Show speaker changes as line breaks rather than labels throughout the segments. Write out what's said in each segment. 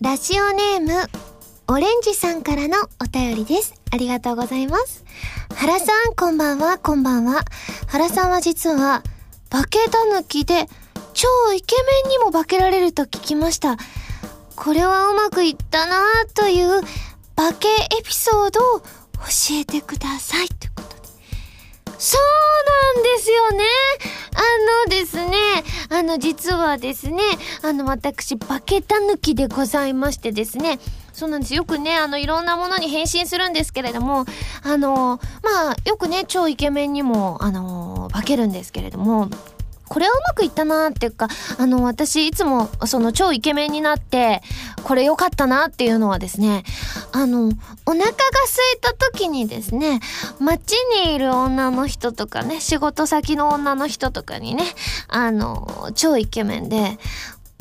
ラジオネーム、オレンジさんからのお便りです。ありがとうございます。原さん、こんばんは、こんばんは。原さんは実は、化けたぬきで、超イケメンにも化けられると聞きました。これはうまくいったなぁという、化けエピソードを教えてください。ということ。そうなんですよね。あのですね、あの実はですね、あの私、化けたぬきでございましてですね、そうなんです。よくね、あの、いろんなものに変身するんですけれども、あの、まあ、よくね、超イケメンにも、あの、化けるんですけれども、これはうまくいったなっていうか、あの、私いつもその超イケメンになって、これ良かったなっていうのはですね、あの、お腹が空いた時にですね、街にいる女の人とかね、仕事先の女の人とかにね、あの、超イケメンで、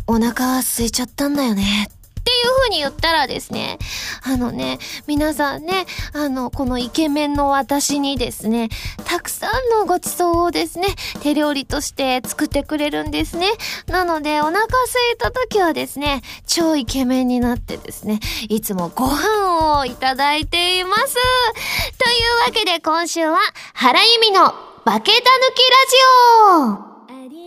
お腹空いちゃったんだよね。っていう風に言ったらですね、あのね、皆さんね、あの、このイケメンの私にですね、たくさんのご馳走をですね、手料理として作ってくれるんですね。なので、お腹空いた時はですね、超イケメンになってですね、いつもご飯をいただいています。というわけで今週は、原由美のバケタ抜きラジオ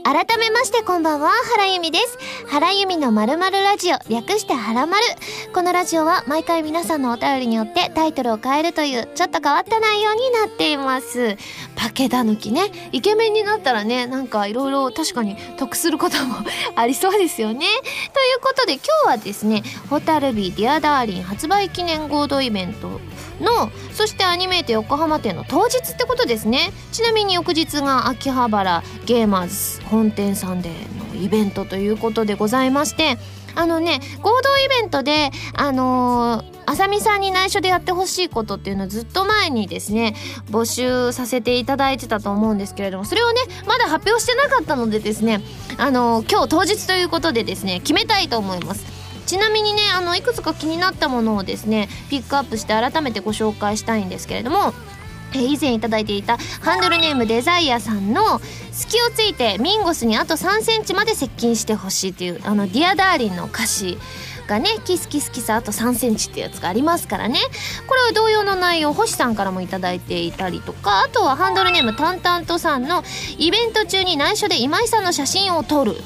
改めましてこんばんは、原由美です。原由美のまるまるラジオ、略して原まる。このラジオは毎回皆さんのお便りによってタイトルを変えるという、ちょっと変わった内容になっています。パケタ抜きね。イケメンになったらね、なんかいろいろ確かに得することもありそうですよね。ということで今日はですね、ホタルビ Dear Darling 発売記念合同イベントのそしてアニメート横浜店の当日ってことですね。ちなみに翌日が秋葉原ゲーマーズ本店さんでのイベントということでございましてあのね合同イベントであのーあさみさんに内緒でやってほしいことっていうのをずっと前にですね募集させていただいてたと思うんですけれどもそれをねまだ発表してなかったのでですねあの今日当日ということでですね決めたいと思います。ちなみにねあのいくつか気になったものをですねピックアップして改めてご紹介したいんですけれどもえ以前いただいていたハンドルネームデザイアさんの隙をついてミンゴスにあと3センチまで接近してほしいというあの Dear Darling の歌詞がね kiss kiss kiss あと3センチってやつがありますからね。これは同様の内容星さんからもいただいていたりとかあとはハンドルネームタンタントさんのイベント中に内緒で今井さんの写真を撮る。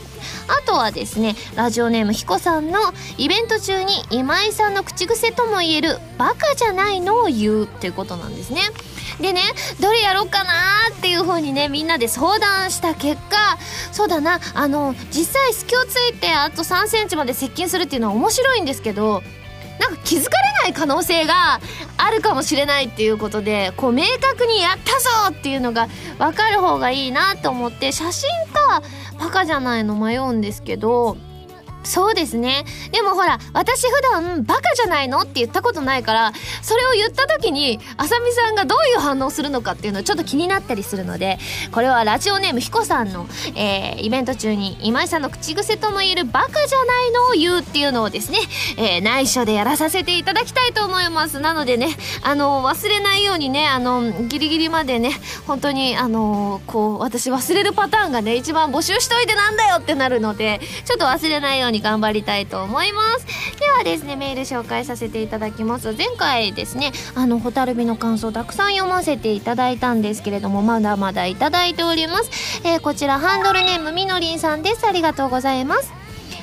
あとはですねラジオネームひこさんのイベント中に今井さんの口癖とも言えるバカじゃないのを言うっていうことなんですね。でねどれやろうかなっていう風にねみんなで相談した結果そうだなあの実際隙をついてあと3センチまで接近するっていうのは面白いんですけどなんか気づかれない可能性があるかもしれないっていうことでこう明確にやったぞっていうのが分かる方がいいなと思って写真かバカじゃないの迷うんですけどそうですね。でもほら私普段バカじゃないのって言ったことないからそれを言った時にあさみさんがどういう反応するのかっていうのはちょっと気になったりするのでこれはラジオネームひこさんの、えーイベント中に今井さんの口癖とも言えるバカじゃないのを言うっていうのをですね、えー内緒でやらさせていただきたいと思います。なのでねあの忘れないようにねあのギリギリまでね本当にあのこう私忘れるパターンがね一番募集しといてなんだよってなるのでちょっと忘れないようにに頑張りたいと思います。ではですねメール紹介させていただきます。前回ですねあのホタルビの感想たくさん読ませていただいたんですけれどもまだまだいただいております、えーこちらハンドルネームみのりんさんです。ありがとうございます。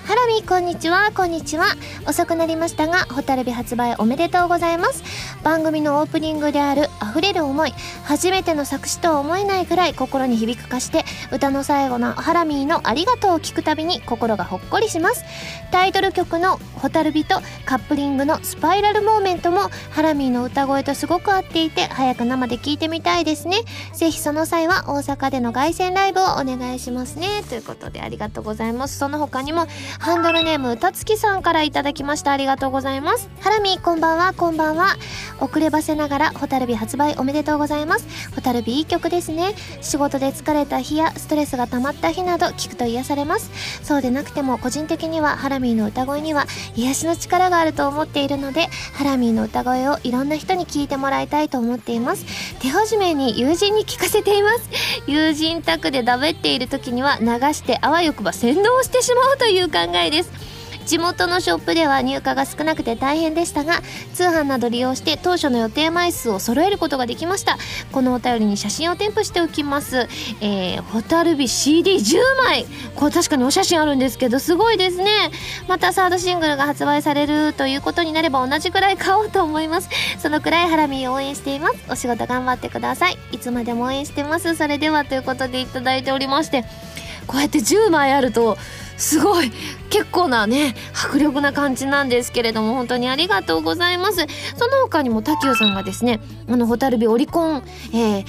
ハラミこんにちは。こんにちは。遅くなりましたがホタルビ発売おめでとうございます。番組のオープニングである溢れる思い初めての作詞とは思えないくらい心に響く歌詞で歌の最後のハラミーのありがとうを聞くたびに心がほっこりします。タイトル曲のホタルビとカップリングのスパイラルモーメントもハラミーの歌声とすごく合っていて早く生で聴いてみたいですね。ぜひその際は大阪での凱旋ライブをお願いしますね。ということでありがとうございます。その他にもハンドルネーム歌月さんからいただきました。ありがとうございます。ハラミーこんばんは。こんばんは。遅ればせながらホタルビ発売おめでとうございます。ホタルビいい曲ですね。仕事で疲れた日やストレスが溜まった日など聞くと癒されます。そうでなくても個人的にはハラミーの歌声には癒しの力があると思っているのでハラミーの歌声をいろんな人に聞いてもらいたいと思っています。手始めに友人に聞かせています。友人宅でだべっている時には流してあわよくば先導してしまおうという考えです。地元のショップでは入荷が少なくて大変でしたが通販など利用して当初の予定枚数を揃えることができました。このお便りに写真を添付しておきます。えー、ホタルビ CD10 枚これ確かにお写真あるんですけどすごいですね。またサードシングルが発売されるということになれば同じくらい買おうと思います。そのくらいハラミ応援しています。お仕事頑張ってください。いつまでも応援してます。それではということでいただいておりましてこうやって10枚あるとすごい。結構なね迫力な感じなんですけれども本当にありがとうございます。その他にもタキオさんがですねあのホタルビオリコン、えー、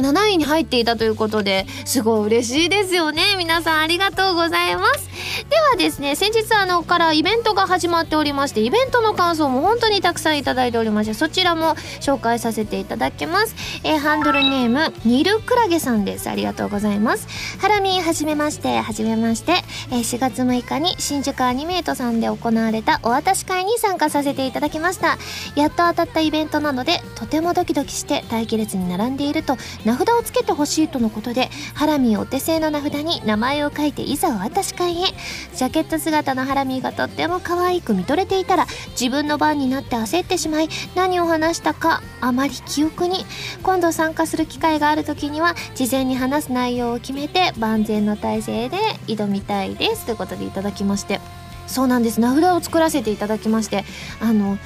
37位に入っていたということですごい嬉しいですよね。皆さんありがとうございます。ではですね先日あのからイベントが始まっておりましてイベントの感想も本当にたくさんいただいておりましてそちらも紹介させていただきます、えー、ハンドルネームニルクラゲさんです。ありがとうございます。ハラミはじめましてはじめまして、えー4月6日に新宿アニメートさんで行われたお渡し会に参加させていただきました。やっと当たったイベントなのでとてもドキドキして待機列に並んでいると名札をつけてほしいとのことでハラミーお手製の名札に名前を書いていざお渡し会へ。ジャケット姿のハラミーがとっても可愛く見とれていたら自分の番になって焦ってしまい何を話したかあまり記憶に。今度参加する機会がある時には事前に話す内容を決めて万全の体制で挑みたいです。ということでいただききましてそうなんです。名札を作らせていただきましてあの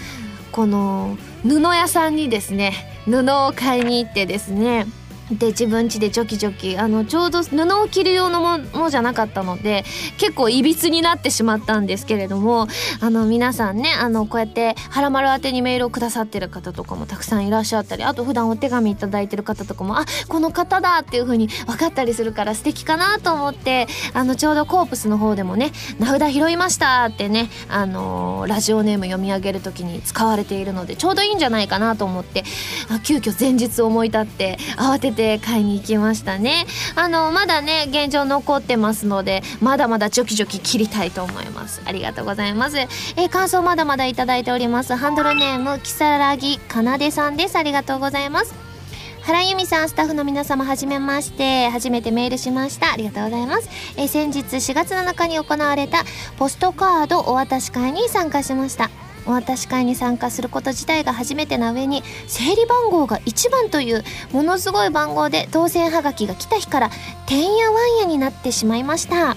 この布屋さんにですね布を買いに行ってですねで自分家でチョキチョキあのちょうど布を着る用のものじゃなかったので結構いびつになってしまったんですけれどもあの皆さんねあのこうやって「はらまる」宛てにメールをくださってる方とかもたくさんいらっしゃったりあと普段お手紙頂いてる方とかもあこの方だっていう風に分かったりするから素敵かなと思ってあのちょうどコープスの方でもね「名札拾いました」ってねあのラジオネーム読み上げる時に使われているのでちょうどいいんじゃないかなと思って急遽前日思い立って慌ててて買いに行きましたねあのまだね現状残ってますのでまだまだジョキジョキ切りたいと思いますありがとうございますえー、感想まだまだいただいておりますハンドルネームきさらぎかなでさんですありがとうございます原由美さん、スタッフの皆様、はじめまして。初めてメールしました。ありがとうございます。え先日4月7日に行われたポストカードお渡し会に参加しました。お渡し会に参加すること自体が初めてな上に整理番号が1番というものすごい番号で当選はがきが来た日からてんやわんやになってしまいました。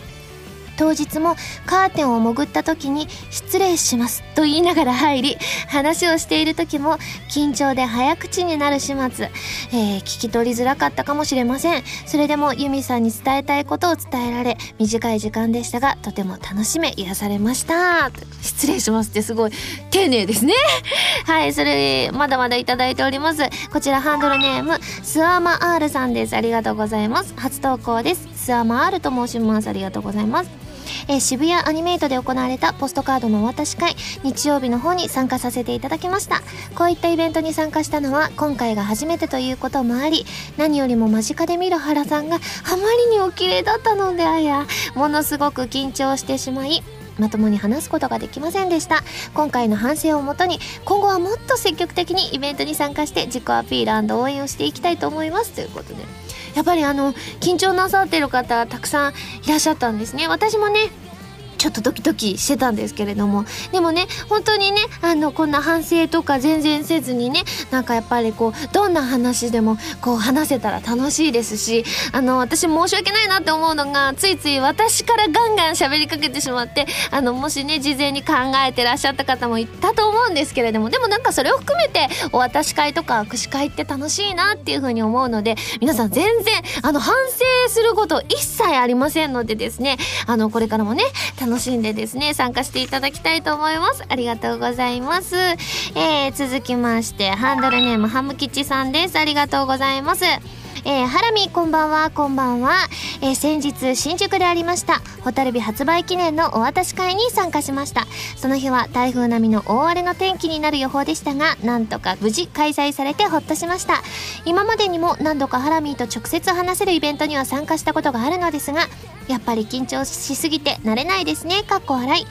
当日もカーテンを潜った時に失礼しますと言いながら入り話をしている時も緊張で早口になる始末、えー、聞き取りづらかったかもしれません。それでもユミさんに伝えたいことを伝えられ短い時間でしたがとても楽しめ癒されました。失礼しますってすごい丁寧ですね。はいそれまだまだいただいております。こちらハンドルネームスアマ R さんです。ありがとうございます。初投稿です。スアマ R と申します。ありがとうございます。え、渋谷アニメートで行われたポストカードのお渡し会日曜日の方に参加させていただきました。こういったイベントに参加したのは今回が初めてということもあり何よりも間近で見る原さんがあまりにお綺麗だったのであやものすごく緊張してしまいまともに話すことができませんでした。今回の反省をもとに今後はもっと積極的にイベントに参加して自己アピール応援をしていきたいと思います。ということで。やっぱりあの緊張なさってる方たくさんいらっしゃったんですね。私もねちょっとドキドキしてたんですけれども。でもね本当にねあのこんな反省とか全然せずにねなんかやっぱりこうどんな話でもこう話せたら楽しいですしあの私申し訳ないなって思うのがついつい私からガンガン喋りかけてしまってあのもしね事前に考えてらっしゃった方もいたと思うんですけれどもでもなんかそれを含めてお渡し会とか握手会って楽しいなっていうふうに思うので皆さん全然あの反省すること一切ありませんのでですねあのこれからもね楽しんでですね、参加していただきたいと思います。ありがとうございます。えー、続きまして、ハンドルネームハム吉さんです。ありがとうございます。えー、ハラミこんばんは、こんばんは。えー、先日、新宿でありました、ホタルビ発売記念のお渡し会に参加しました。その日は台風並みの大荒れの天気になる予報でしたが、なんとか無事開催されてほっとしました。今までにも何度かハラミーと直接話せるイベントには参加したことがあるのですが、やっぱり緊張しすぎて慣れないですね。かっこ笑い。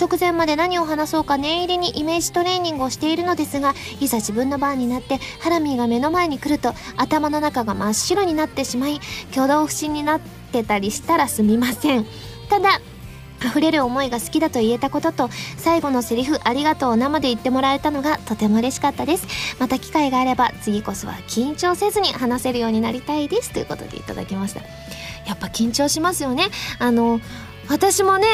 直前まで何を話そうか念入りにイメージトレーニングをしているのですが、いざ自分の番になってハラミーが目の前に来ると頭の中が真っ白になってしまい、挙動不審になってたりしたらすみません。ただ、溢れる思いが好きだと言えたことと最後のセリフありがとうを生で言ってもらえたのがとても嬉しかったですまた機会があれば次こそは緊張せずに話せるようになりたいですということでいただきましたやっぱ緊張しますよね。あの私もね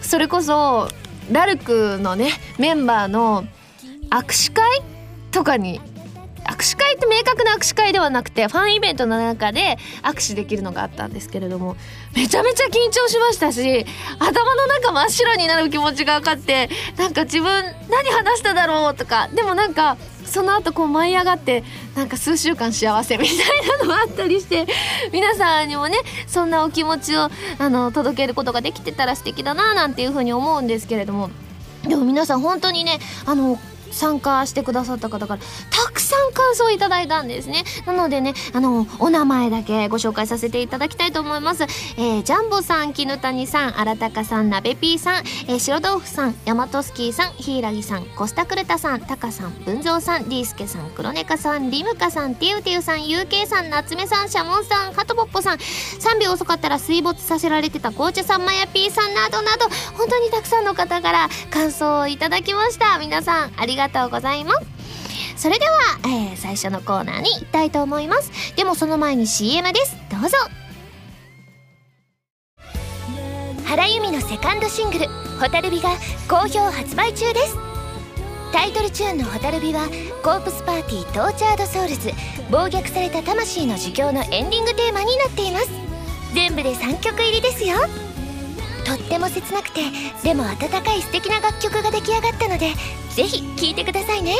それこそラルクのねメンバーの握手会とかに握手会って明確な握手会ではなくてファンイベントの中で握手できるのがあったんですけれどもめちゃめちゃ緊張しましたし頭の中真っ白になる気持ちが分かってなんか自分何話しただろうとかでもなんかその後こう舞い上がってなんか数週間幸せみたいなのがあったりして皆さんにもねそんなお気持ちをあの届けることができてたら素敵だななんていうふうに思うんですけれども。でも皆さん本当にねあの参加してくださった方からたくさん感想いただいたんですね。なのでねあのお名前だけご紹介させていただきたいと思います、えー、ジャンボさん絹谷さん荒高さんなべぴーさん、えー、白豆腐さん大和スキーさんひいらぎさんコスタクルタさんタカさん文蔵さんリースケさん黒ネカさんリムカさんティウティウさん UK さん夏目さんシャモンさんハトポッポさん3秒遅かったら水没させられてた紅茶さんマヤピーさんなどなど本当にたくさんの方から感想をいただきました。皆さんありがとうございます。それでは、えー、最初のコーナーに行きたいと思います。でもその前に CM です。どうぞ。原由実のセカンドシングル「蛍火」が好評発売中です。タイトルチューンの「蛍火」はコープスパーティー Tortured Souls 暴虐された魂の呪叫のエンディングテーマになっています。全部で3曲入りですよ。とっても切なくてでも温かい素敵な楽曲が出来上がったのでぜひ聴いてくださいね。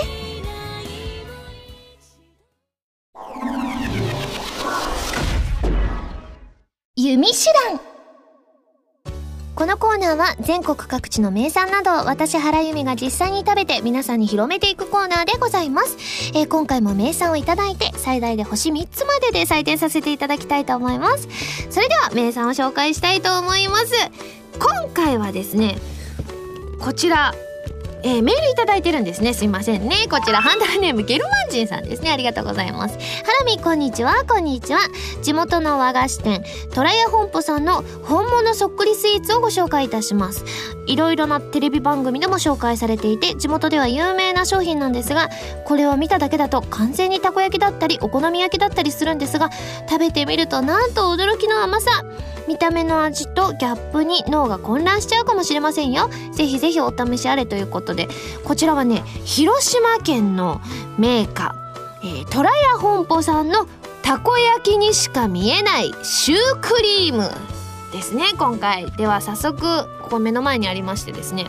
弓手段。このコーナーは全国各地の名産などを私原由美が実際に食べて皆さんに広めていくコーナーでございます、えー、今回も名産をいただいて最大で星3つまでで採点させていただきたいと思います。それでは名産を紹介したいと思います。今回はですねこちら。えー、メールいただいてるんですね。すいませんね。こちらハンダルネームゲルマンジンさんですね。ありがとうございます。ハラミこんにちは。こんにちは。地元の和菓子店トラヤ本舗さんの本物そっくりスイーツをご紹介いたします。いろいろなテレビ番組でも紹介されていて地元では有名な商品なんですがこれを見ただけだと完全にたこ焼きだったりお好み焼きだったりするんですが食べてみるとなんと驚きの甘さ。見た目の味とギャップに脳が混乱しちゃうかもしれませんよ。ぜひぜひお試しあれということでこちらはね広島県のメーカー、えー、トラヤ本舗さんのたこ焼きにしか見えないシュークリームですね今回。では早速ここ目の前にありましてですね。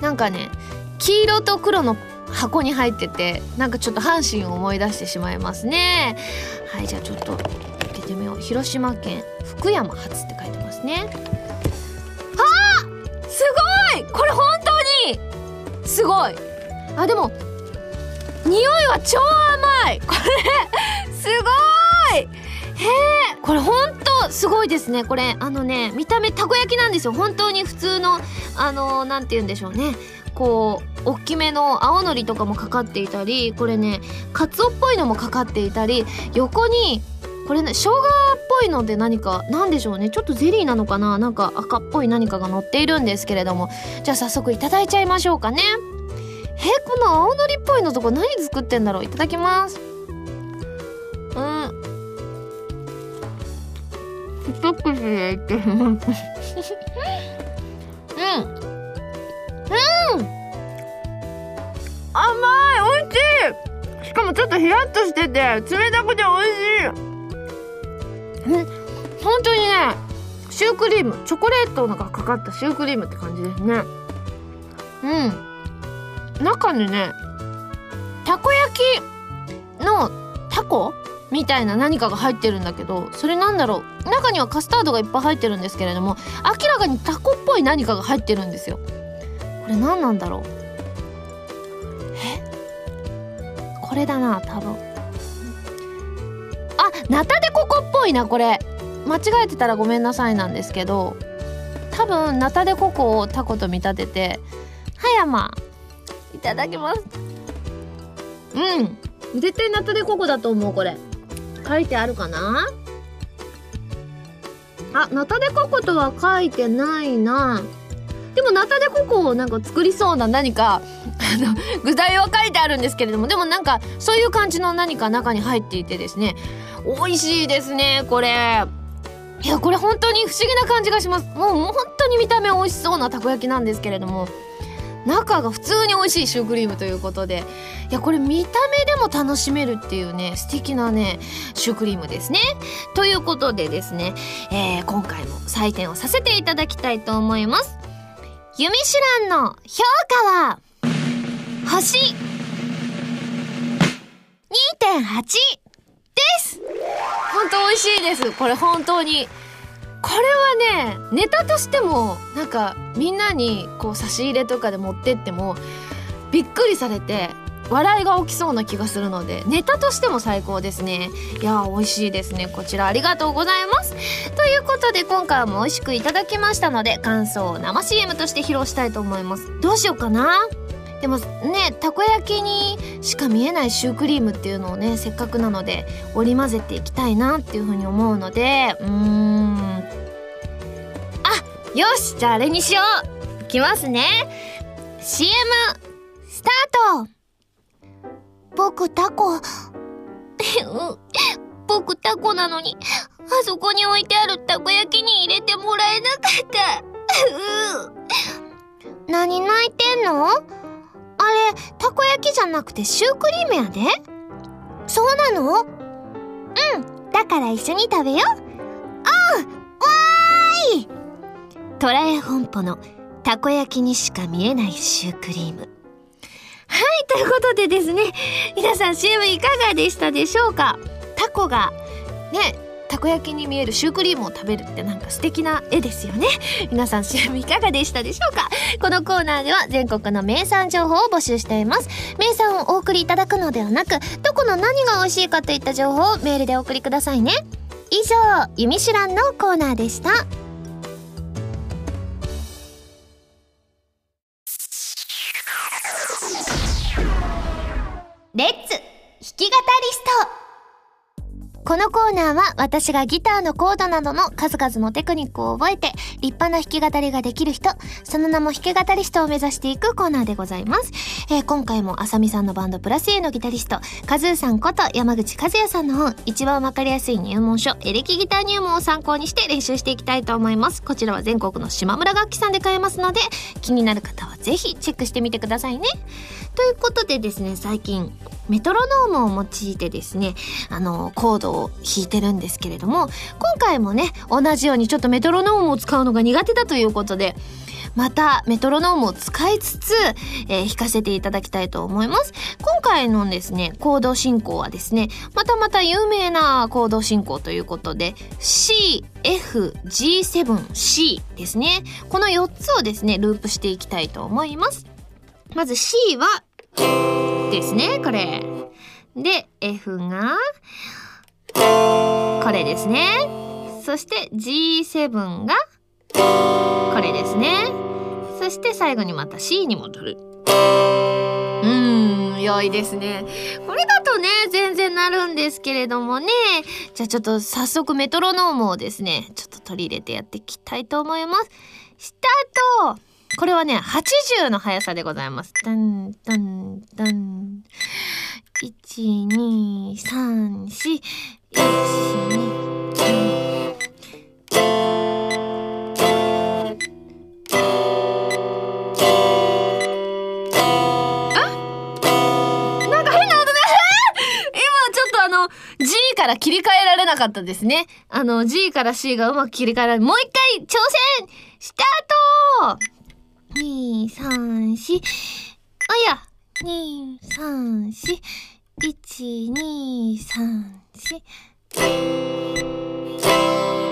なんかね黄色と黒の箱に入っててなんかちょっと阪神を思い出してしまいますね。はいじゃあちょっと開けてみよう。広島県福山発って書いてますね。あすごい！これ本当すごい。あでも匂いは超甘い。これすごい。へえ。これほんとすごいですね。これあのね見た目たこ焼きなんですよ。本当に普通のあの何て言うんでしょうね。こう大きめの青のりとかもかかっていたりこれねカツオっぽいのもかかっていたり横にこれね生姜っぽいので何か何でしょうね。ちょっとゼリーなのかな。なんか赤っぽい何かが乗っているんですけれども。じゃあ早速いただいちゃいましょうかね。えこの青のりっぽいのとこ何作ってんだろう。いただきます。うん。一口でいってますうん。うん。甘い。美味しい。しかもちょっとヒヤッとしてて冷たくて美味しい。本当にねシュークリームチョコレートがかかったシュークリームって感じですね。うん。中にねたこ焼きのタコみたいな何かが入ってるんだけどそれなんだろう。中にはカスタードがいっぱい入ってるんですけれども明らかにタコっぽい何かが入ってるんですよ。これ何なんだろう。え？これだな多分。ナタデココっぽいなこれ。間違えてたらごめんなさいなんですけど多分ナタデココをタコと見立てて葉山いただきます。うん。絶対ナタデココだと思うこれ。書いてあるかな？あナタデココとは書いてないな。でもナタデココをなんか作りそうな何かあの具材は書いてあるんですけれどもでもなんかそういう感じの何か中に入っていてですね。美味しいですねこれ。いやこれ本当に不思議な感じがします。もう本当に見た目美味しそうなたこ焼きなんですけれども中が普通に美味しいシュークリームということで。いやこれ見た目でも楽しめるっていうね素敵なねシュークリームですね。ということでですね、えー、今回も採点をさせていただきたいと思います。ユミシュランの評価は星2.8です。本当美味しいです。これ本当に。これはねネタとしてもなんかみんなにこう差し入れとかで持ってってもびっくりされて笑いが起きそうな気がするのでネタとしても最高ですね。いや美味しいですね。こちらありがとうございます。ということで今回も美味しくいただきましたので感想を生 CM として披露したいと思います。どうしようかな。でもねたこ焼きにしか見えないシュークリームっていうのをねせっかくなので織り交ぜていきたいなっていうふうに思うのでうーん。あよしじゃああれにしよう。いきますね。CM スタート。僕タコ。僕タコなのにあそこに置いてあるたこ焼きに入れてもらえなかった。何泣いてんの？あれ、たこ焼きじゃなくてシュークリームやでそうなの？うん、だから一緒に食べよう。うん、わーいトラエ本舗のたこ焼きにしか見えないシュークリーム。はい、ということでですね、皆さん CM いかがでしたでしょうか？タコが、ね、たこ焼きに見えるシュークリームを食べるってなんか素敵な絵ですよね。皆さん CM いかがでしたでしょうか？このコーナーでは全国の名産情報を募集しています。名産をお送りいただくのではなく、どこの何が美味しいかといった情報をメールでお送りくださいね。以上、ゆみしゅらんのコーナーでした。レッツ弾き語りストこのコーナーは私がギターのコードなどの数々のテクニックを覚えて立派な弾き語りができる人、その名も弾き語り人を目指していくコーナーでございます。えー、今回もあさみさんのバンドプラス A のギタリスト、カズーさんこと山口和也さんの本、一番わかりやすい入門書、エレキギター入門を参考にして練習していきたいと思います。こちらは全国の島村楽器さんで買えますので、気になる方はぜひチェックしてみてくださいね。ということでですね、最近、メトロノームを用いてですね、あの、コードを弾いてるんですけれども、今回もね、同じようにちょっとメトロノームを使うのが苦手だということで、またメトロノームを使いつつ、えー、弾かせていただきたいと思います。今回のですね、コード進行はですね、またまた有名なコード進行ということで、C、F、G7、C ですね。この4つをですね、ループしていきたいと思います。まず C は、ですね、これ。で、F が、これですね。そして G7 が、これですね。そして最後にまた C に戻る。うーん、良いですね。これだとね、全然なるんですけれどもね。じゃあちょっと早速メトロノームをですね、ちょっと取り入れてやっていきたいと思います。スタートこれはね、80の速さでございます。ダン、ダン、ダン。1、2、3、4、1、2、から切り替えられなかったですね。あの、G から C がうまく切り替えられ、もう一回挑戦スタート2、3、4。あや !2、3、4。1、2、3、4。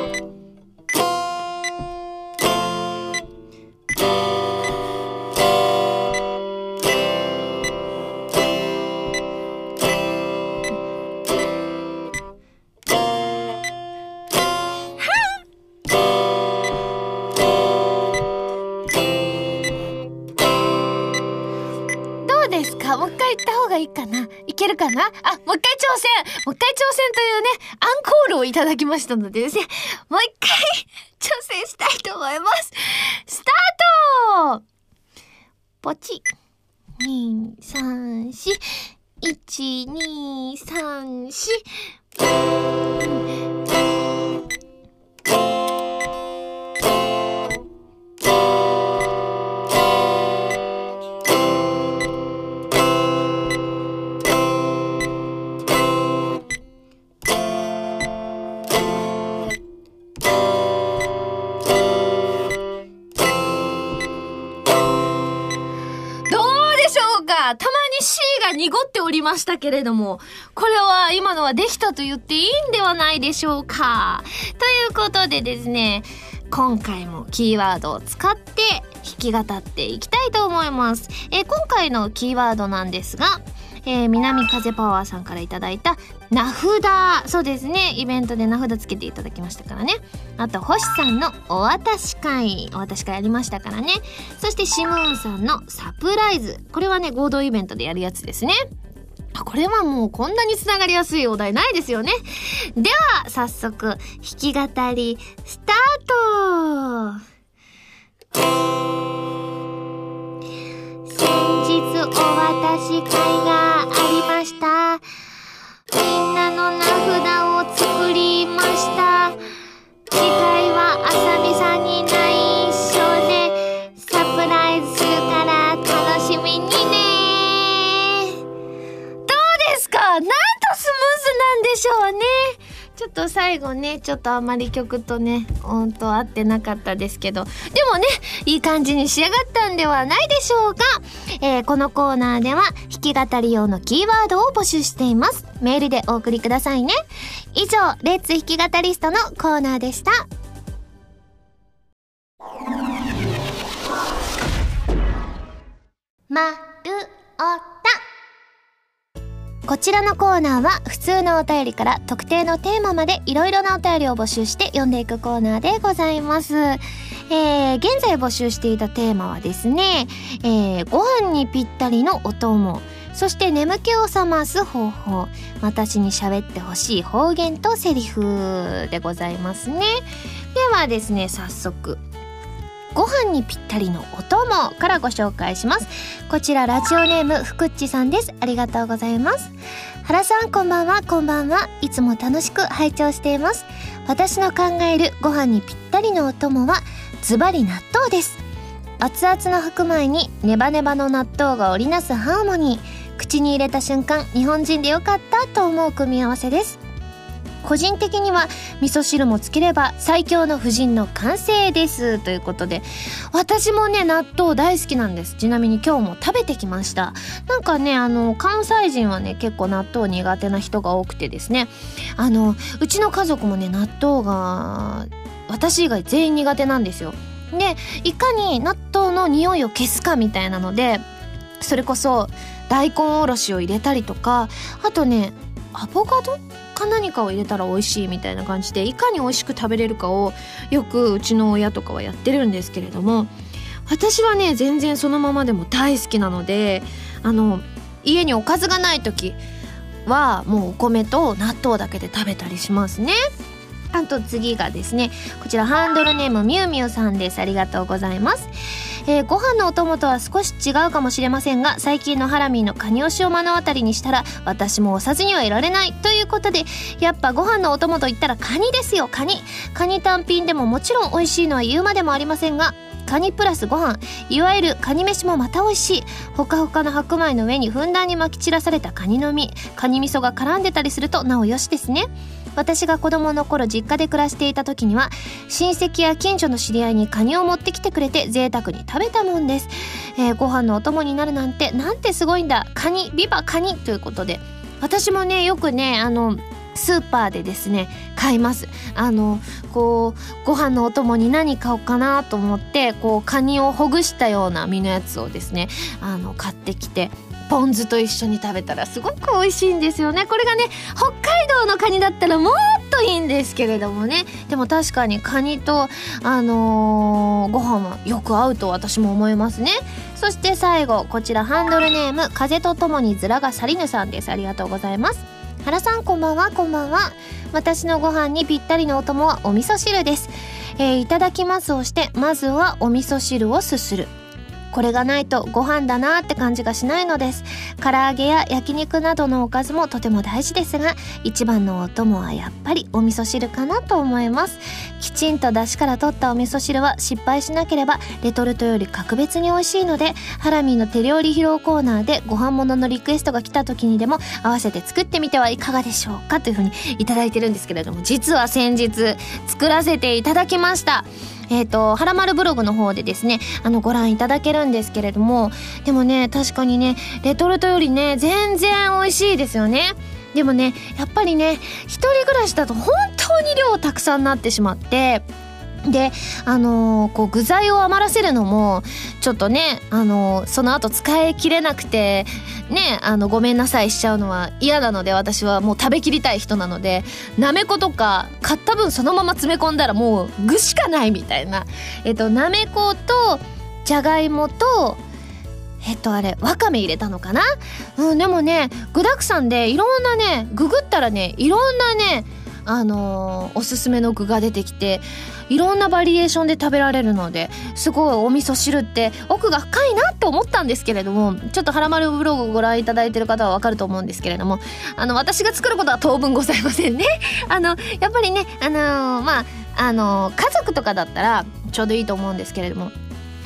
いいかな？いけるかな？あ、もう一回挑戦もう一回挑戦というね、アンコールをいただきましたのでですね、もう一回挑戦したいと思います。スタートポチ。2、3、4。1、2、3、4。濁っておりましたけれども、これは今のはできたと言っていいんではないでしょうか。ということでですね、今回もキーワードを使って弾き語っていきたいと思います。えー、今回のキーワードなんですが、えー、南風パワーさんからいただいた名札そうですね。イベントで名札つけていただきましたからね。あと星さんのお渡し会。お渡し会やりましたからね。そしてシムーンさんのサプライズ。これはね合同イベントでやるやつですね。これはもうこんなにつながりやすいお題ないですよね。では、早速、弾き語り、スタート。先日お渡し会がちょっと最後ね、ちょっとあまり曲とね、音と合ってなかったですけど、でもね、いい感じに仕上がったんではないでしょうか。えー、このコーナーでは、弾き語り用のキーワードを募集しています。メールでお送りくださいね。以上、レッツ弾き語リストのコーナーでした。まるおこちらのコーナーは普通のお便りから特定のテーマまでいろいろなお便りを募集して読んでいくコーナーでございます。えー、現在募集していたテーマはですね、えー、ご飯にぴったりのお供、そして眠気を覚ます方法、私に喋ってほしい方言とセリフでございますね。ではですね、早速ご飯にぴったりのお供からご紹介します。こちらラジオネームふくっちさんです。ありがとうございます。原さんこんばんは。こんばんは。いつも楽しく拝聴しています。私の考えるご飯にぴったりのお供はズバリ納豆です。熱々の白米にネバネバの納豆が織りなすハーモニー。口に入れた瞬間日本人でよかったと思う組み合わせです。個人的には味噌汁もつければ最強の婦人の完成です。ということで私もね納豆大好きなんです。ちなみに今日も食べてきました。なんかねあの関西人はね結構納豆苦手な人が多くてですね。あのうちの家族もね納豆が私以外全員苦手なんですよ。でいかに納豆の匂いを消すかみたいなのでそれこそ大根おろしを入れたりとかあとねアボカド？か何かを入れたら美味しいみたいな感じでいかに美味しく食べれるかをよくうちの親とかはやってるんですけれども私はね全然そのままでも大好きなのであの家におかずがない時はもうお米と納豆だけで食べたりしますね。あと次がですねこちらハンドルネームみゆみゆさんです。ありがとうございます。えー、ご飯のお供とは少し違うかもしれませんが最近のハラミーのカニ推しを目の当たりにしたら私も押さずにはいられない。ということでやっぱご飯のお供と言ったらカニですよ。カニ。カニ単品でももちろん美味しいのは言うまでもありませんがカニプラスご飯。いわゆるカニ飯もまた美味しい。ほかほかの白米の上にふんだんに巻き散らされたカニの身カニ味噌が絡んでたりするとなおよしですね。私が子供の頃実家で暮らしていた時には親戚や近所の知り合いにカニを持ってきてくれて贅沢に食べたもんです、えー、ご飯のお供になるなんてなんてすごいんだ。カニビバカニということで。私もねよくねあのスーパーでですね買います。あのこうご飯のお供に何買おうかなと思ってこうカニをほぐしたような身のやつをですねあの買ってきてポン酢と一緒に食べたらすごく美味しいんですよね。これがね北海道のカニだったらもっといいんですけれどもね。でも確かにカニとあのー、ご飯はよく合うと私も思いますね。そして最後こちらハンドルネーム風とともにズラがサリヌさんです。ありがとうございます。原さんこんばんはこんばんは。私のご飯にぴったりのお供はお味噌汁です、えー、いただきますをしてまずはお味噌汁をすする。これがないとご飯だなって感じがしないのです。唐揚げや焼肉などのおかずもとても大事ですが一番のお供はやっぱりお味噌汁かなと思います。きちんと出汁から取ったお味噌汁は失敗しなければレトルトより格別に美味しいのでハラミーの手料理披露コーナーでご飯物のリクエストが来た時にでも合わせて作ってみてはいかがでしょうかというふうにいただいてるんですけれども実は先日作らせていただきました。えっ、ー、と、はらまるブログの方でですね、あの、ご覧いただけるんですけれども、でもね、確かにね、レトルトよりね、全然美味しいですよね。でもね、やっぱりね、一人暮らしだと本当に量たくさんなってしまって、であのー、こう具材を余らせるのもちょっとね、あのー、その後使い切れなくてねあのごめんなさいしちゃうのは嫌なので私はもう食べきりたい人なのでなめことか買った分そのまま詰め込んだらもう具しかないみたいな。えっとなめことじゃがいもとえっとあれわかめ入れたのかな？うんでもね具だくさんでいろんなねググったらねいろんなねあのー、おすすめの具が出てきていろんなバリエーションで食べられるのですごいお味噌汁って奥が深いなって思ったんですけれどもちょっと「はらまるブログ」をご覧いただいてる方はわかると思うんですけれどもあの私が作ることは当分ございませんね。あのやっぱりねあのー、まああのー、家族とかだったらちょうどいいと思うんですけれども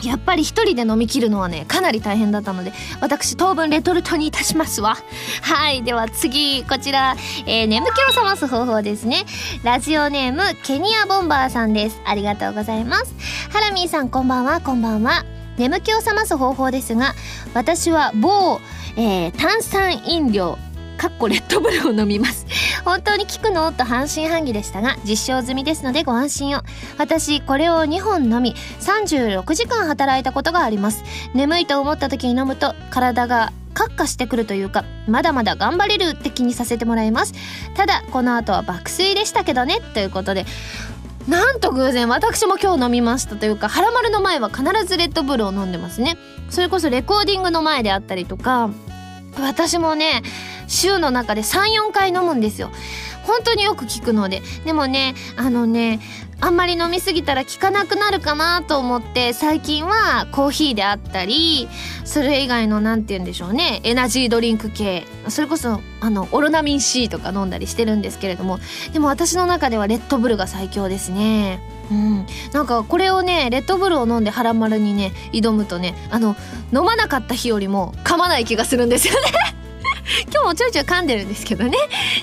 やっぱり一人で飲み切るのはねかなり大変だったので私当分レトルトにいたしますわ。はいでは次こちら、えー、眠気を覚ます方法ですね。ラジオネームケニアボンバーさんです。ありがとうございます。ハラミーさんこんばんは。こんばんは。眠気を覚ます方法ですが私は某、えー、炭酸飲料かっこレッドブルを飲みます。本当に効くの？と半信半疑でしたが実証済みですのでご安心を。私これを2本飲み36時間働いたことがあります。眠いと思った時に飲むと体がカッカしてくるというかまだまだ頑張れるって気にさせてもらいます。ただこの後は爆睡でしたけどねということでなんと偶然私も今日飲みましたというか、ハラマルの前は必ずレッドブルを飲んでますね。それこそレコーディングの前であったりとか、私もね、週の中で34回飲むんですよ。本当によく効くので。でもねあのねあんまり飲みすぎたら効かなくなるかなと思って最近はコーヒーであったりそれ以外の何て言うんでしょうね。エナジードリンク系。それこそあのオロナミン C とか飲んだりしてるんですけれども。でも私の中ではレッドブルが最強ですね。うん、なんかこれをねレッドブルを飲んでハラマルにね挑むとねあの飲まなかった日よりも噛まない気がするんですよね。今日もちょいちょい噛んでるんですけどね。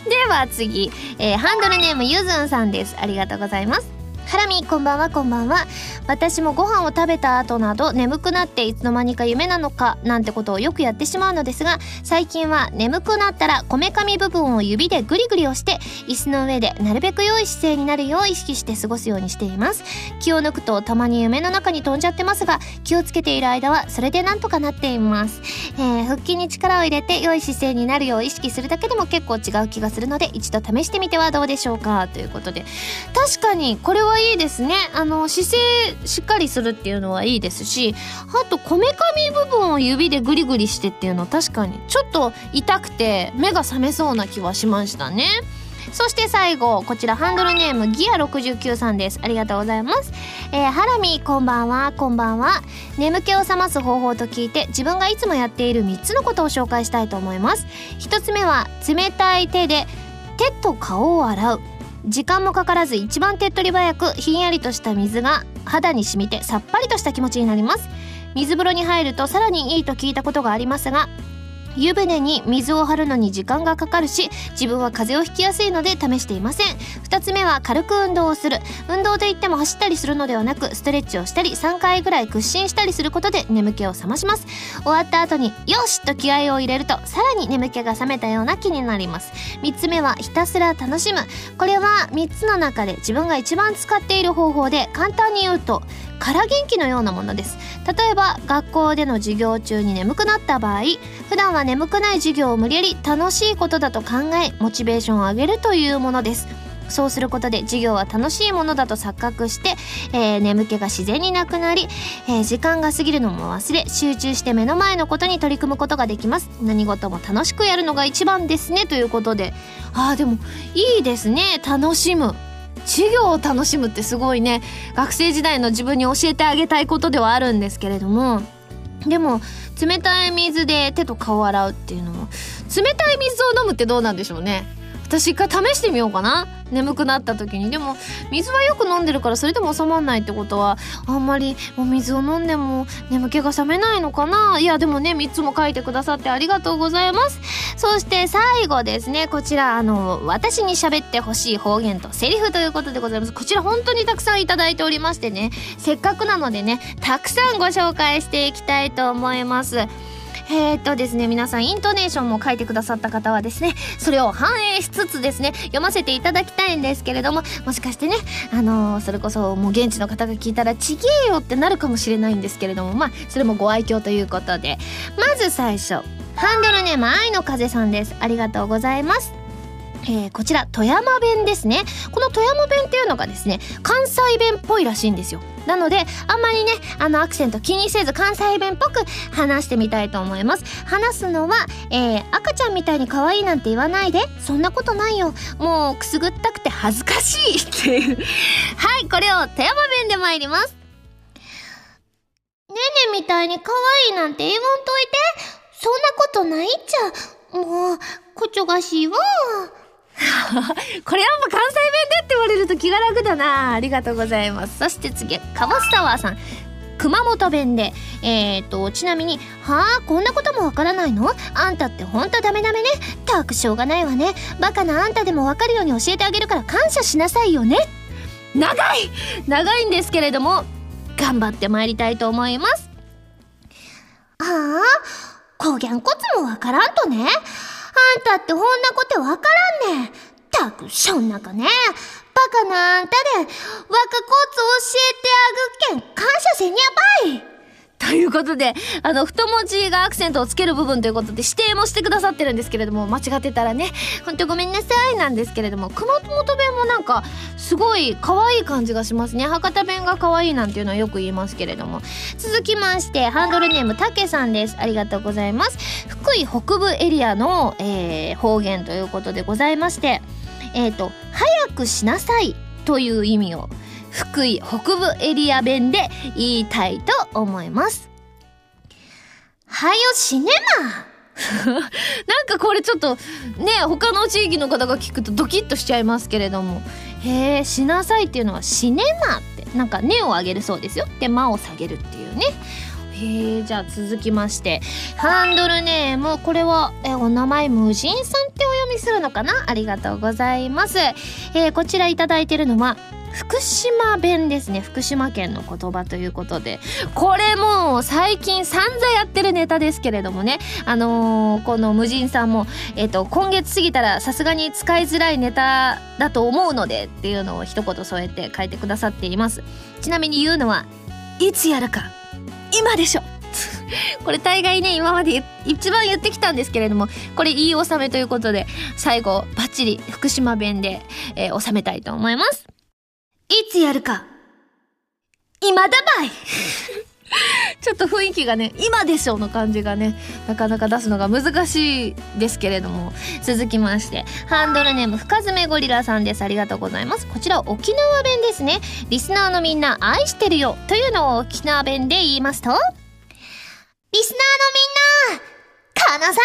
では次、えー、ハンドルネームゆずんさんです。ありがとうございます。ハラミこんばんはこんばんは。私もご飯を食べた後など眠くなっていつの間にか夢なのかなんてことをよくやってしまうのですが最近は眠くなったらこめかみ部分を指でグリグリ押して椅子の上でなるべく良い姿勢になるよう意識して過ごすようにしています。気を抜くとたまに夢の中に飛んじゃってますが気をつけている間はそれでなんとかなっています、えー、腹筋に力を入れて良い姿勢になるよう意識するだけでも結構違う気がするので一度試してみてはどうでしょうか。ということで。確かにこれはいいですね。あの姿勢しっかりするっていうのはいいですしあとこめかみ部分を指でグリグリしてっていうのは確かにちょっと痛くて目が覚めそうな気はしましたね。そして最後こちらハンドルネームギア69さんです。ありがとうございます。えー、ハラミこんばんは。こんばんは。眠気を覚ます方法と聞いて自分がいつもやっている3つのことを紹介したいと思います。1つ目は冷たい手で手と顔を洗う。時間もかからず一番手っ取り早くひんやりとした水が肌に染みてさっぱりとした気持ちになります。水風呂に入るとさらにいいと聞いたことがありますが湯船に水を張るのに時間がかかるし自分は風邪をひきやすいので試していません。2つ目は軽く運動をする。運動といっても走ったりするのではなくストレッチをしたり3回ぐらい屈伸したりすることで眠気を覚まします。終わった後によしと気合を入れるとさらに眠気が覚めたような気になります。3つ目はひたすら楽しむ。これは3つの中で自分が一番使っている方法で簡単に言うと空元気のようなものです。例えば学校での授業中に眠くなった場合普段は眠くない授業を無理やり楽しいことだと考えモチベーションを上げるというものです。そうすることで授業は楽しいものだと錯覚して、えー、眠気が自然になくなり、えー、時間が過ぎるのも忘れ集中して目の前のことに取り組むことができます。何事も楽しくやるのが一番ですねということで。ああでもいいですね。楽しむ。授業を楽しむってすごいね学生時代の自分に教えてあげたいことではあるんですけれどもでも冷たい水で手と顔を洗うっていうのも冷たい水を飲むってどうなんでしょうね。私一回試してみようかな。眠くなった時に。でも水はよく飲んでるからそれでも収まんないってことはあんまりお水を飲んでも眠気が覚めないのかな。いやでもね3つも書いてくださってありがとうございます。そして最後ですねこちらあの私に喋ってほしい方言とセリフということでございます。こちら本当にたくさんいただいておりましてねせっかくなのでねたくさんご紹介していきたいと思います。えー、っとですね、皆さんイントネーションも書いてくださった方はですね、それを反映しつつですね、読ませていただきたいんですけれども、もしかしてね、あのー、それこそもう現地の方が聞いたらちげえよってなるかもしれないんですけれども、まあ、それもご愛嬌ということで、まず最初、ハンドルネーム愛の風さんです。ありがとうございます。えー、こちら富山弁ですねこの富山弁っていうのがですね関西弁っぽいらしいんですよなのであんまりねあのアクセント気にせず関西弁っぽく話してみたいと思います。話すのは、えー、赤ちゃんみたいに可愛いなんて言わないで。そんなことないよ。もうくすぐったくて恥ずかしいっていう。はいこれを富山弁で参ります。ねねみたいに可愛いなんて言わんといて。そんなことないっちゃ。もうこちょがしいわ。これやっぱ関西弁でって言われると気が楽だな。ありがとうございます。そして次カボスタワーさん。熊本弁で。えーとちなみに「はあこんなこともわからないの？あんたってほんとダメダメね？たくしょうがないわね。バカなあんたでもわかるように教えてあげるから感謝しなさいよね」長い！長いんですけれども頑張ってまいりたいと思います。はあ？こぎゃんこつもわからんとね。あんたってほんなことわからんねん。たく、しょんなかね。バカなあんたで、若コツ教えてあぐけん、感謝せにゃばい。ということで、あの、太文字がアクセントをつける部分ということで指定もしてくださってるんですけれども、間違ってたらね、ほんとごめんなさいなんですけれども、熊本弁もなんか、すごい可愛い感じがしますね。博多弁が可愛いなんていうのはよく言いますけれども。続きまして、ハンドルネームたけさんです。ありがとうございます。福井北部エリアの、えー、方言ということでございまして、えっ、ー、と、早くしなさいという意味を福井北部エリア弁で言いたいと思います。はよしねまなんかこれちょっとね他の地域の方が聞くとドキッとしちゃいますけれども。へえしなさいっていうのはシネマってなんか根を上げるそうですよ。で間を下げるっていうね。へえじゃあ続きまして。ハンドルネームこれはえお名前無人さんってお読みするのかな？ありがとうございます、えー、こちら頂いてるのは福島弁ですね。福島県の言葉ということで。これもう最近散々やってるネタですけれどもね。あのー、この無人さんも、えっ、ー、と今月過ぎたらさすがに使いづらいネタだと思うのでっていうのを一言添えて書いてくださっています。ちなみに言うのはいつやるか今でしょ。これ大概ね今まで一番言ってきたんですけれどもこれいい納めということで最後バッチリ福島弁で、えー、収めたいと思います。いつやるか今だばい ちょっと雰囲気がね、今でしょの感じがね、なかなか出すのが難しいですけれども、続きまして、ハンドルネーム深爪ゴリラさんです。ありがとうございます。こちら沖縄弁ですね。リスナーのみんな愛してるよというのを沖縄弁で言いますと、リスナーのみんな、かなさんど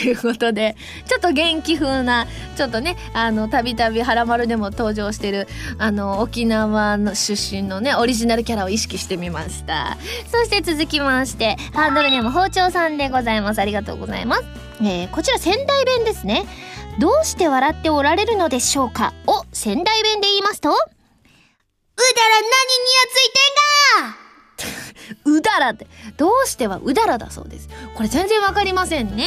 ということで、ちょっと元気風な、ちょっとね、あの、たびたびハラマルでも登場してる、あの、沖縄の出身のね、オリジナルキャラを意識してみました。そして続きまして、ハンドルネーム包丁さんでございます。ありがとうございます。えー、こちら仙台弁ですね。どうして笑っておられるのでしょうか？を仙台弁で言いますと、うだら何にやついてんが うだらって、どうしてはうだらだそうです。これ全然わかりませんね。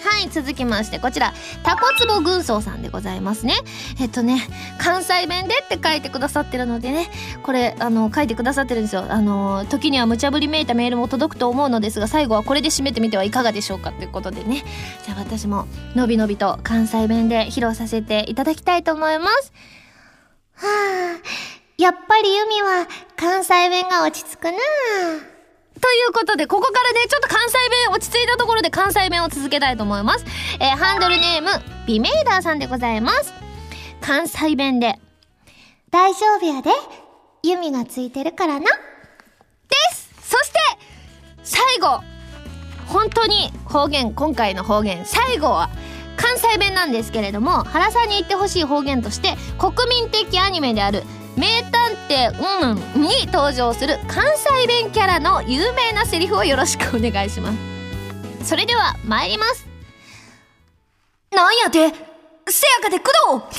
はい、続きまして、こちら、タコツボ軍曹さんでございますね。えっとね、関西弁でって書いてくださってるのでね、これ、あの、書いてくださってるんですよ。あの、時には無茶ぶりめいたメールも届くと思うのですが、最後はこれで締めてみてはいかがでしょうかということでね。じゃあ私も、のびのびと関西弁で披露させていただきたいと思います。はあ、やっぱりユミは関西弁が落ち着くなあ。ということで、ここからね、ちょっと関西弁、落ち着いたところで関西弁を続けたいと思います。えー、ハンドルネーム、ビメーダーさんでございます。関西弁で、大丈夫やで、弓がついてるからな。ですそして、最後本当に方言、今回の方言、最後は、関西弁なんですけれども、原さんに言ってほしい方言として、国民的アニメである、名探偵うんに登場する関西弁キャラの有名なセリフをよろしくお願いします。それでは参ります。なんやて？せやかて工藤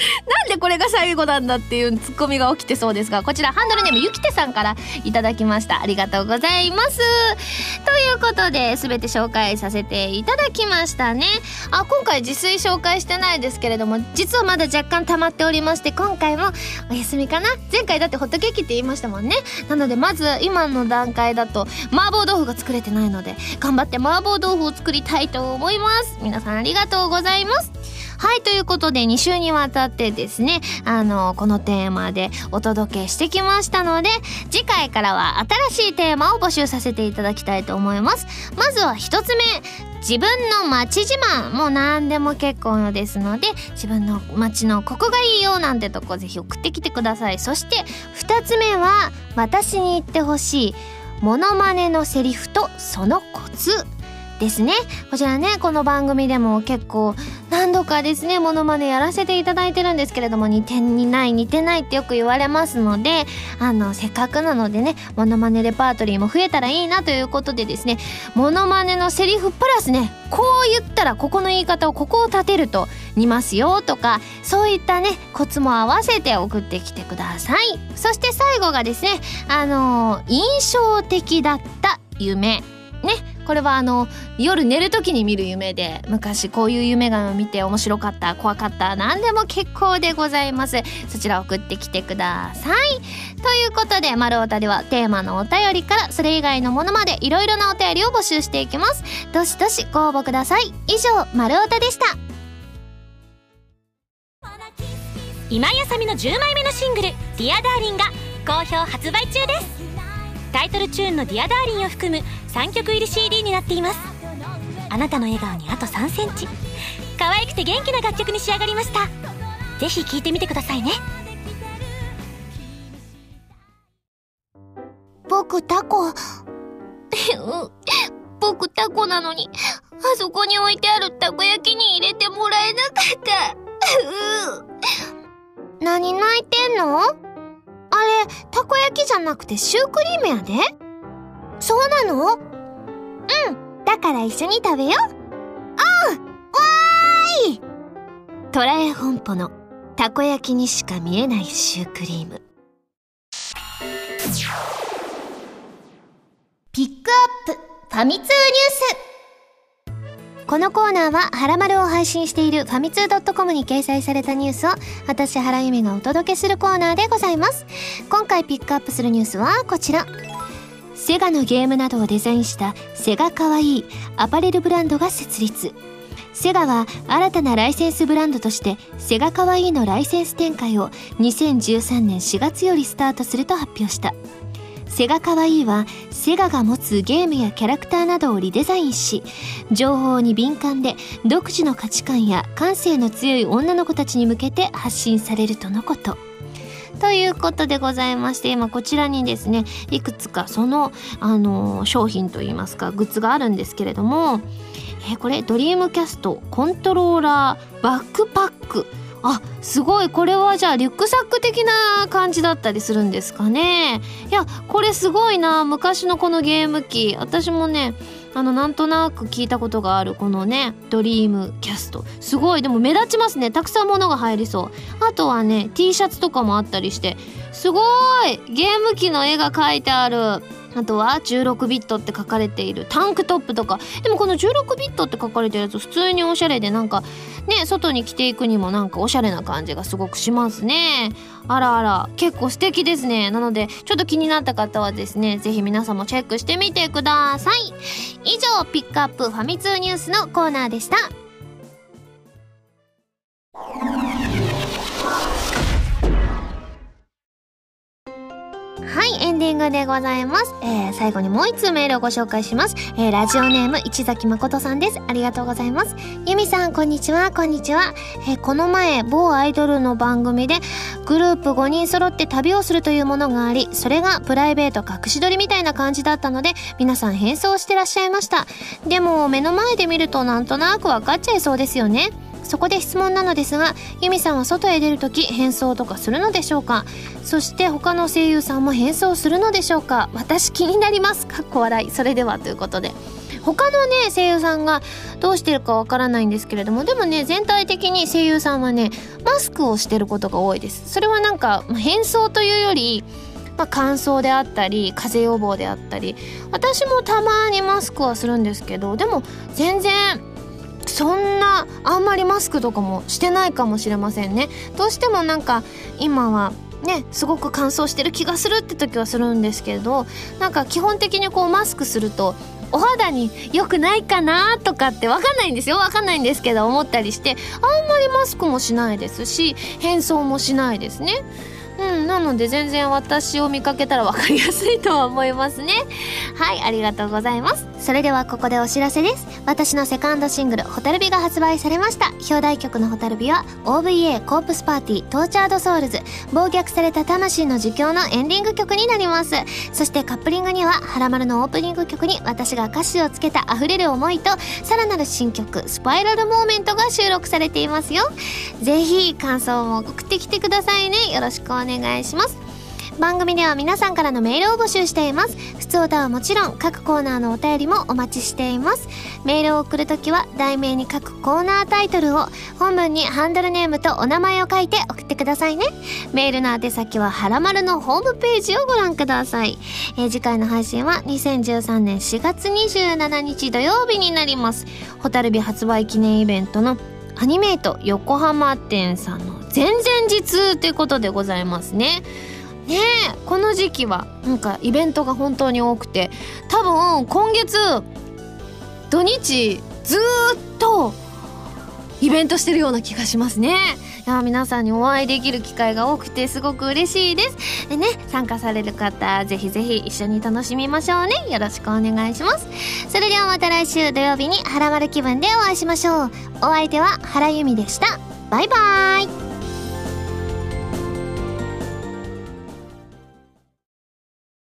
なんでこれが最後なんだっていうツッコミが起きてそうですが、こちらハンドルネームゆきてさんからいただきました。ありがとうございます。ということで、すべて紹介させていただきましたね。あ、今回自炊紹介してないですけれども、実はまだ若干溜まっておりまして、今回もお休みかな？前回だってホットケーキって言いましたもんね。なので、まず今の段階だと、麻婆豆腐が作れてないので、頑張って麻婆豆腐を作りたいと思います。皆さんありがとうございます。はい、ということで2週にわたってですね、あの、このテーマでお届けしてきましたので、次回からは新しいテーマを募集させていただきたいと思います。まずは1つ目、自分の街自慢。もう何でも結構ですので自分の街のここがいいよなんてとこぜひ送ってきてください。そして2つ目は私に言ってほしいモノマネのセリフとそのコツ。ですね。こちらね、この番組でも結構何度かですね、モノマネやらせていただいてるんですけれども、似てにない、似てないってよく言われますので、あの、せっかくなのでね、モノマネレパートリーも増えたらいいなということでですね、モノマネのセリフプラスね、こう言ったらここの言い方をここを立てると似ますよとか、そういったね、コツも合わせて送ってきてください。そして最後がですね、あの、印象的だった夢。ね、これはあの夜寝る時に見る夢で昔こういう夢が見て面白かった怖かった何でも結構でございます。そちら送ってきてください。ということで「丸太」ではテーマのお便りからそれ以外のものまでいろいろなお便りを募集していきます。どしどしご応募ください。以上「丸太」でした。
今井麻美の10枚目のシングル「 Dear Darling が好評発売中です。タイトルチューンの「 Dear Darling を含む3曲入り CD になっています。あなたの笑顔にあと3センチ。可愛くて元気な楽曲に仕上がりました。ぜひ聴いてみてくださいね。
僕タコ。僕タコなのにあそこに置いてあるたこ焼きに入れてもらえなかった。何泣いてんの？あれ、たこ焼きじゃなくてシュークリームやでそうなの？うん。だから一緒に食べよう。うんわーいトラエ本舗のたこ焼きにしか見えないシュークリーム。ピックアップファミ通ニュースこのコーナーは、はらまるを配信しているファミツー .com に掲載されたニュースを、私、原由美がお届けするコーナーでございます。今回ピックアップするニュースはこちら。セガのゲームなどをデザインしたセガかわいいアパレルブランドが設立。セガは新たなライセンスブランドとしてセガかわいいのライセンス展開を2013年4月よりスタートすると発表した。セガかわいいはセガが持つゲームやキャラクターなどをリデザインし情報に敏感で独自の価値観や感性の強い女の子たちに向けて発信されるとのこと。ということでございまして今こちらにですねいくつかその、あの商品といいますかグッズがあるんですけれども、えーこれドリームキャストコントローラーバックパックあすごい。これはじゃあリュックサック的な感じだったりするんですかね。いやこれすごいな。昔のこのゲーム機。私もねあのなんとなく聞いたことがあるこのねドリームキャスト。すごい。でも目立ちますね。たくさん物が入りそう。あとはね T シャツとかもあったりして。すごい。ゲーム機の絵が描いてある。あとは16ビットって書かれているタンクトップとか。でもこの16ビットって書かれてるやつ普通におしゃれでなんかね外に着ていくにもなんかおしゃれな感じがすごくしますね。あらあら結構素敵ですね。なのでちょっと気になった方はですねぜひ皆さんもチェックしてみてください。以上ピックアップファミ通ニュースのコーナーでした。はい、エンディングでございます。えー、最後にもう一通メールをご紹介します。えー、ラジオネーム、市崎誠さんです。ありがとうございます。ゆみさん、こんにちは、こんにちは。えー、この前、某アイドルの番組で、グループ5人揃って旅をするというものがあり、それがプライベート隠し撮りみたいな感じだったので、皆さん変装してらっしゃいました。でも、目の前で見るとなんとなくわかっちゃいそうですよね。そこで質問なのですが、ユミさんは外へ出るとき変装とかするのでしょうか？そして他の声優さんも変装するのでしょうか？私気になります。か？っこ笑い。それではということで。他のね、声優さんがどうしてるかわからないんですけれども、でもね、全体的に声優さんはね、マスクをしてることが多いです。それはなんか、変装というより、まあ、乾燥であったり風邪予防であったり私もたまにマスクはするんですけどでも全然そんなあんまりマスクとかもしてないかもしれませんね。どうしてもなんか今はねすごく乾燥してる気がするって時はするんですけどなんか基本的にこうマスクするとお肌に良くないかなとかって分かんないんですよ。分かんないんですけど思ったりしてあんまりマスクもしないですし変装もしないですね。うん、なので全然私を見かけたら分かりやすいとは思いますね。はい、ありがとうございます。それではここでお知らせです。私のセカンドシングル、ホタルビが発売されました。表題曲のホタルビは、OVA コープスパーティー、 Tortured Souls、暴虐された魂の儒教のエンディング曲になります。そしてカップリングには、ハラマルのオープニング曲に私が歌詞をつけた溢れる思いと、さらなる新曲、スパイラルモーメントが収録されていますよ。ぜひ感想も送ってきてくださいね。よろしくお願い願いします。番組では皆さんからのメールを募集しています。普通歌はもちろん各コーナーのお便りもお待ちしています。メールを送るときは題名に各コーナータイトルを本文にハンドルネームとお名前を書いて送ってくださいね。メールの宛先ははらまるのホームページをご覧ください。えー次回の配信は2013年4月27日土曜日になります。ホタルビ発売記念イベントのアニメイト横浜店さんの前々日ということでございますね。ねえこの時期はなんかイベントが本当に多くて多分今月土日ずっとイベントしてるような気がしますね。いや皆さんにお会いできる機会が多くてすごく嬉しいです。でね参加される方ぜひぜひ一緒に楽しみましょうね。よろしくお願いします。それではまた来週土曜日にハラマル気分でお会いしましょう。お相手は原由美でした。バイバーイ。